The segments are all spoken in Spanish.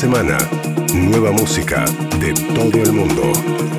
Semana, nueva música de todo el mundo.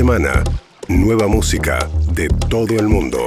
Semana, nueva música de todo el mundo.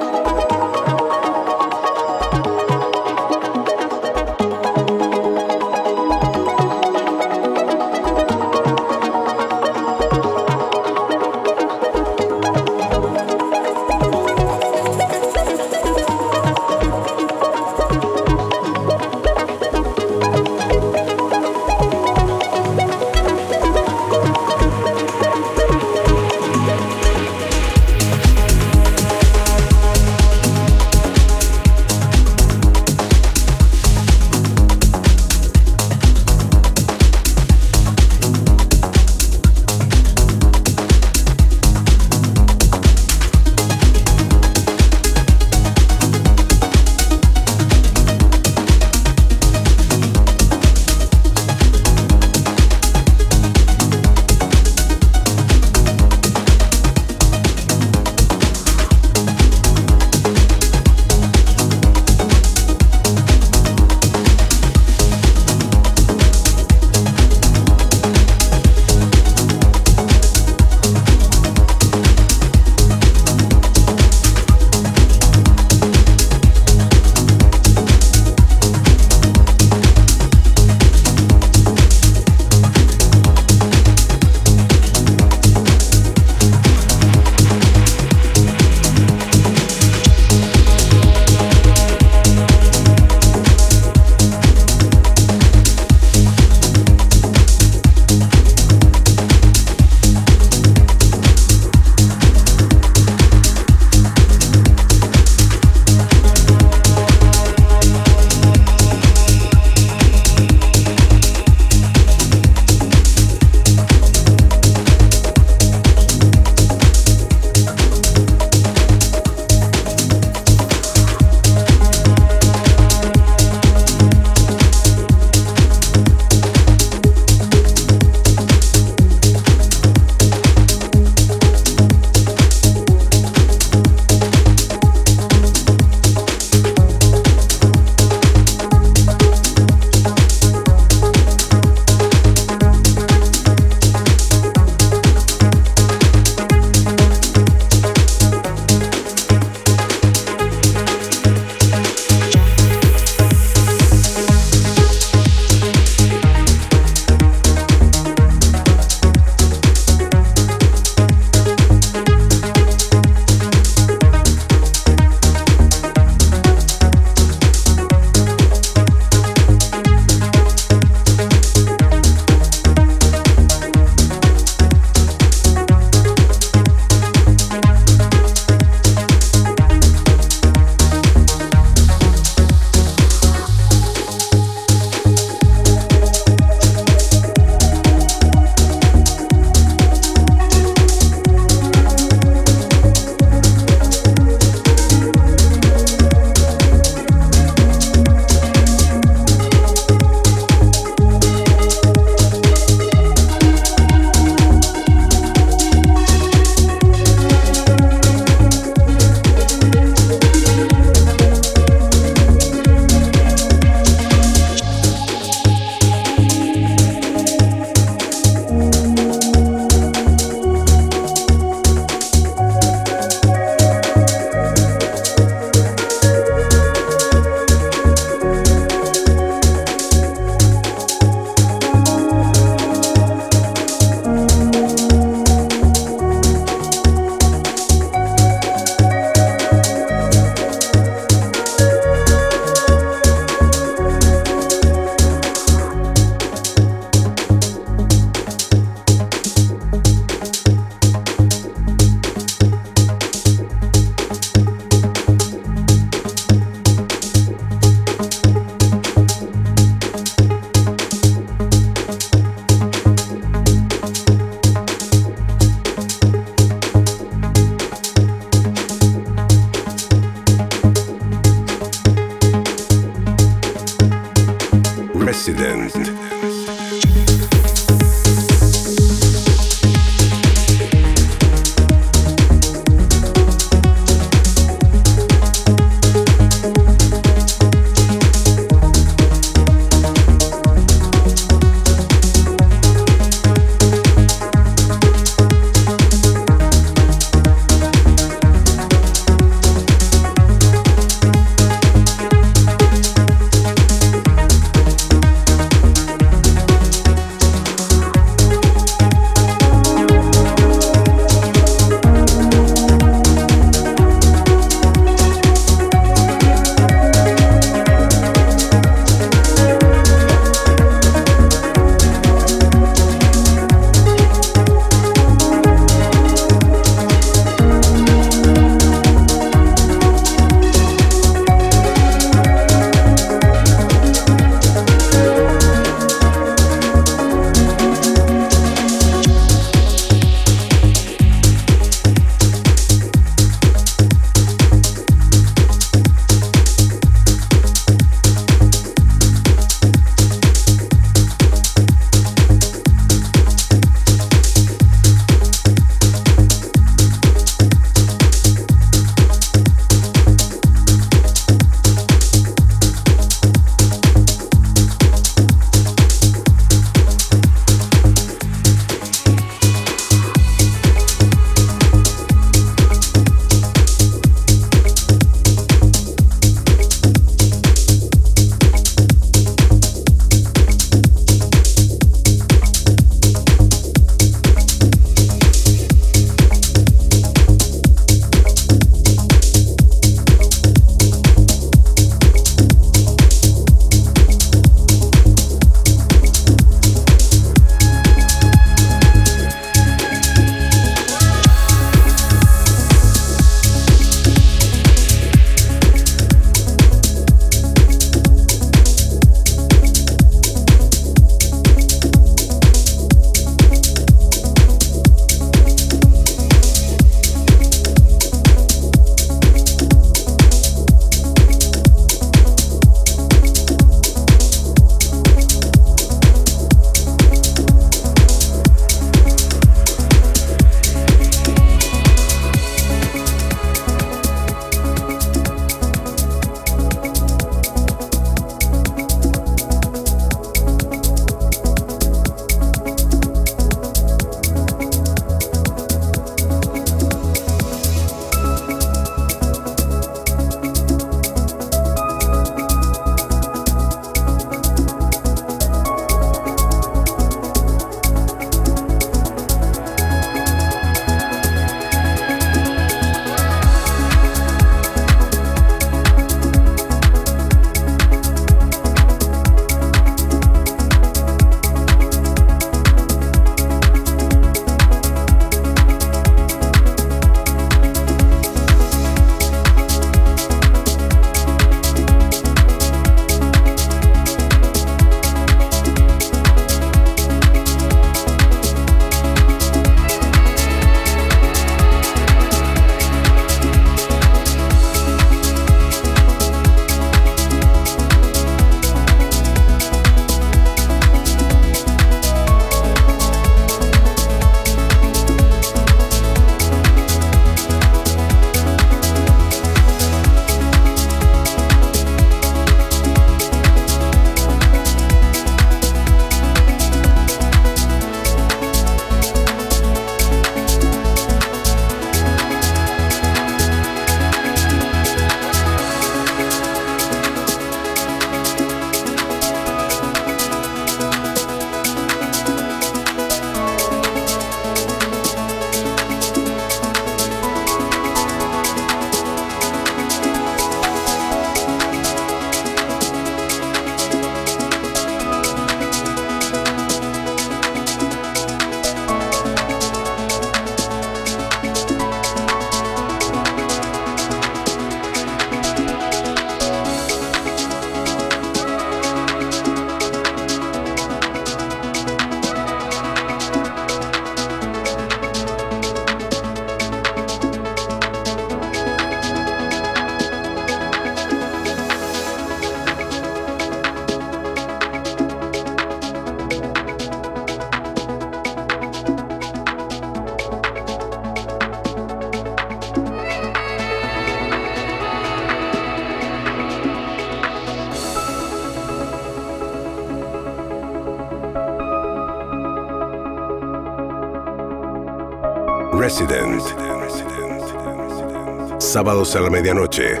Sábados a la medianoche.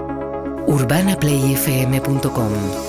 UrbanaPlayFM.com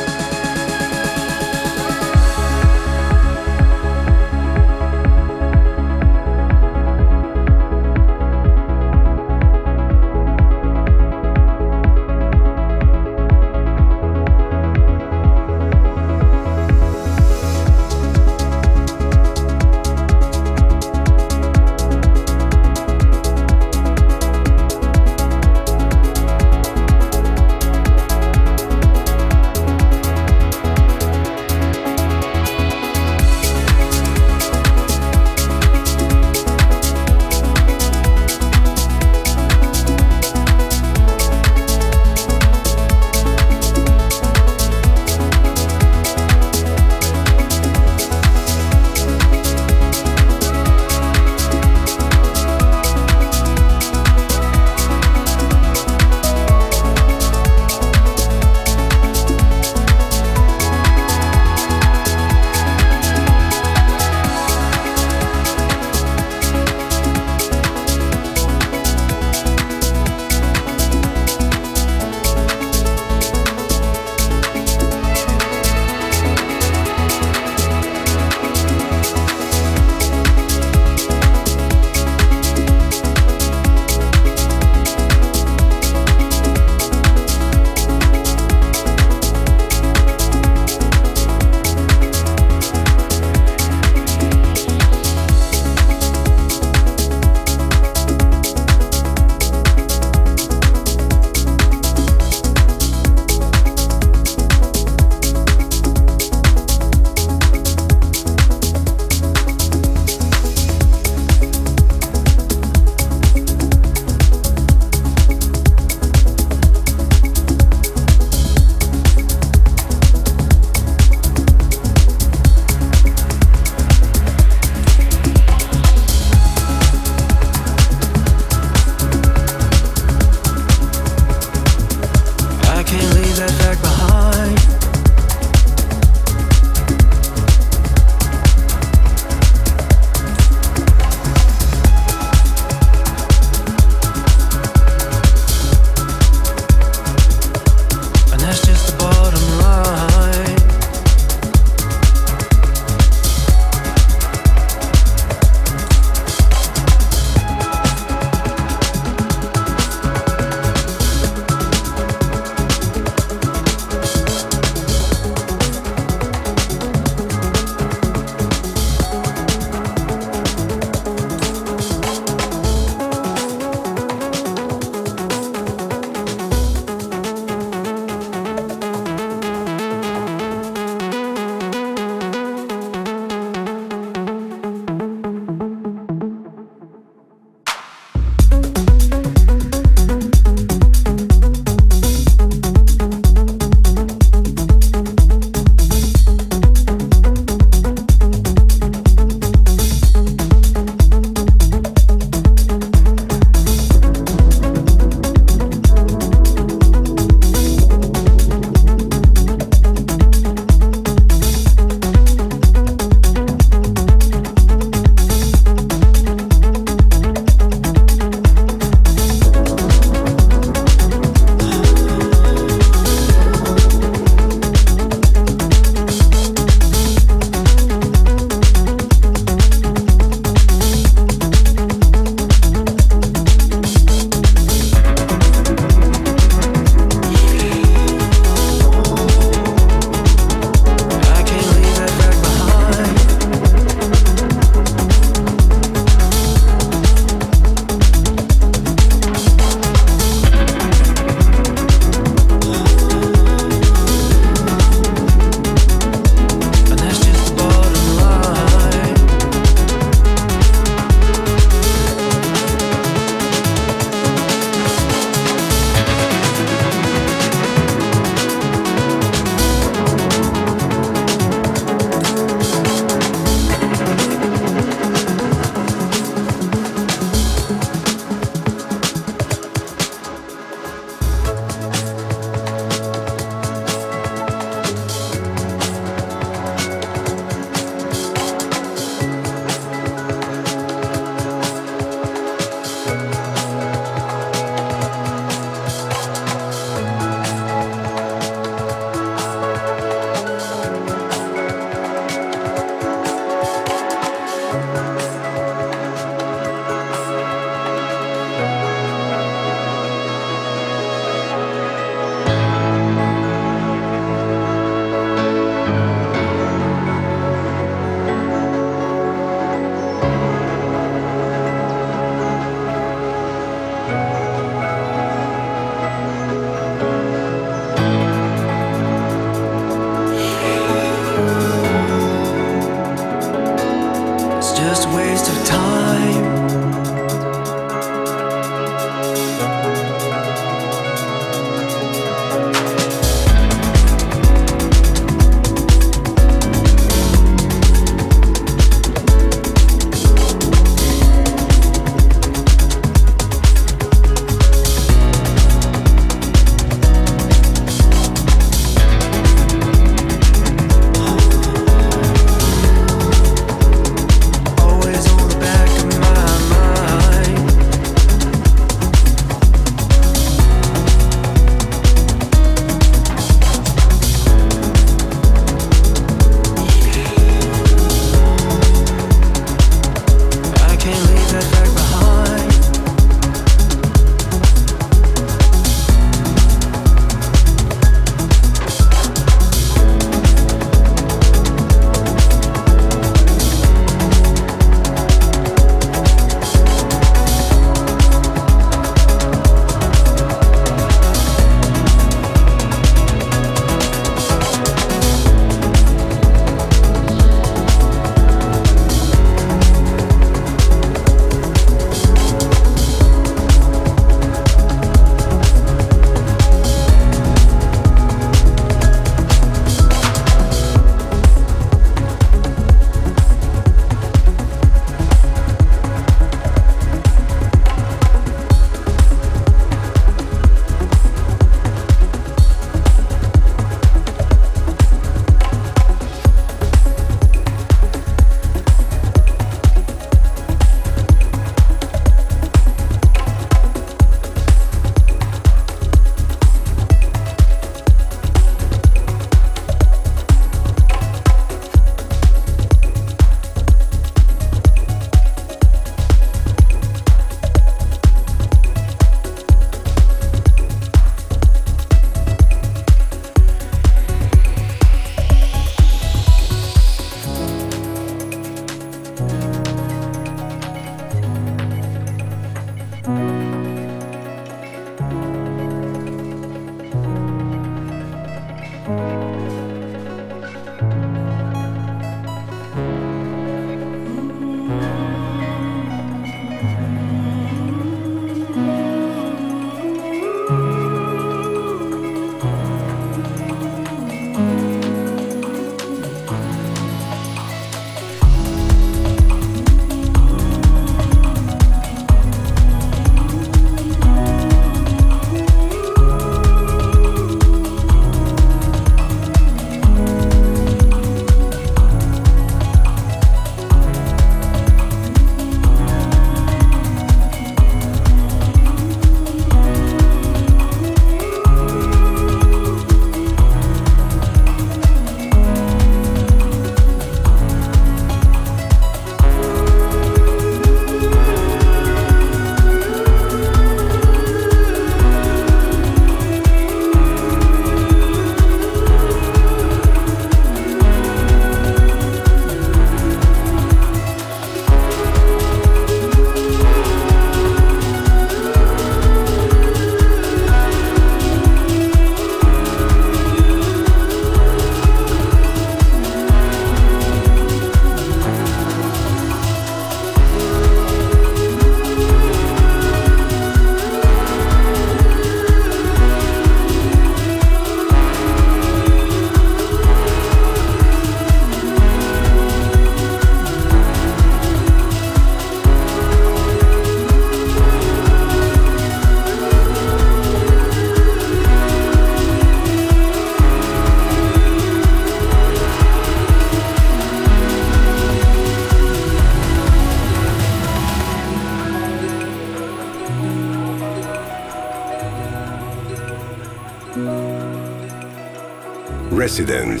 Resident.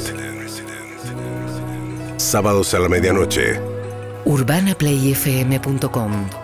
Sábados a la medianoche. UrbanaPlayFM.com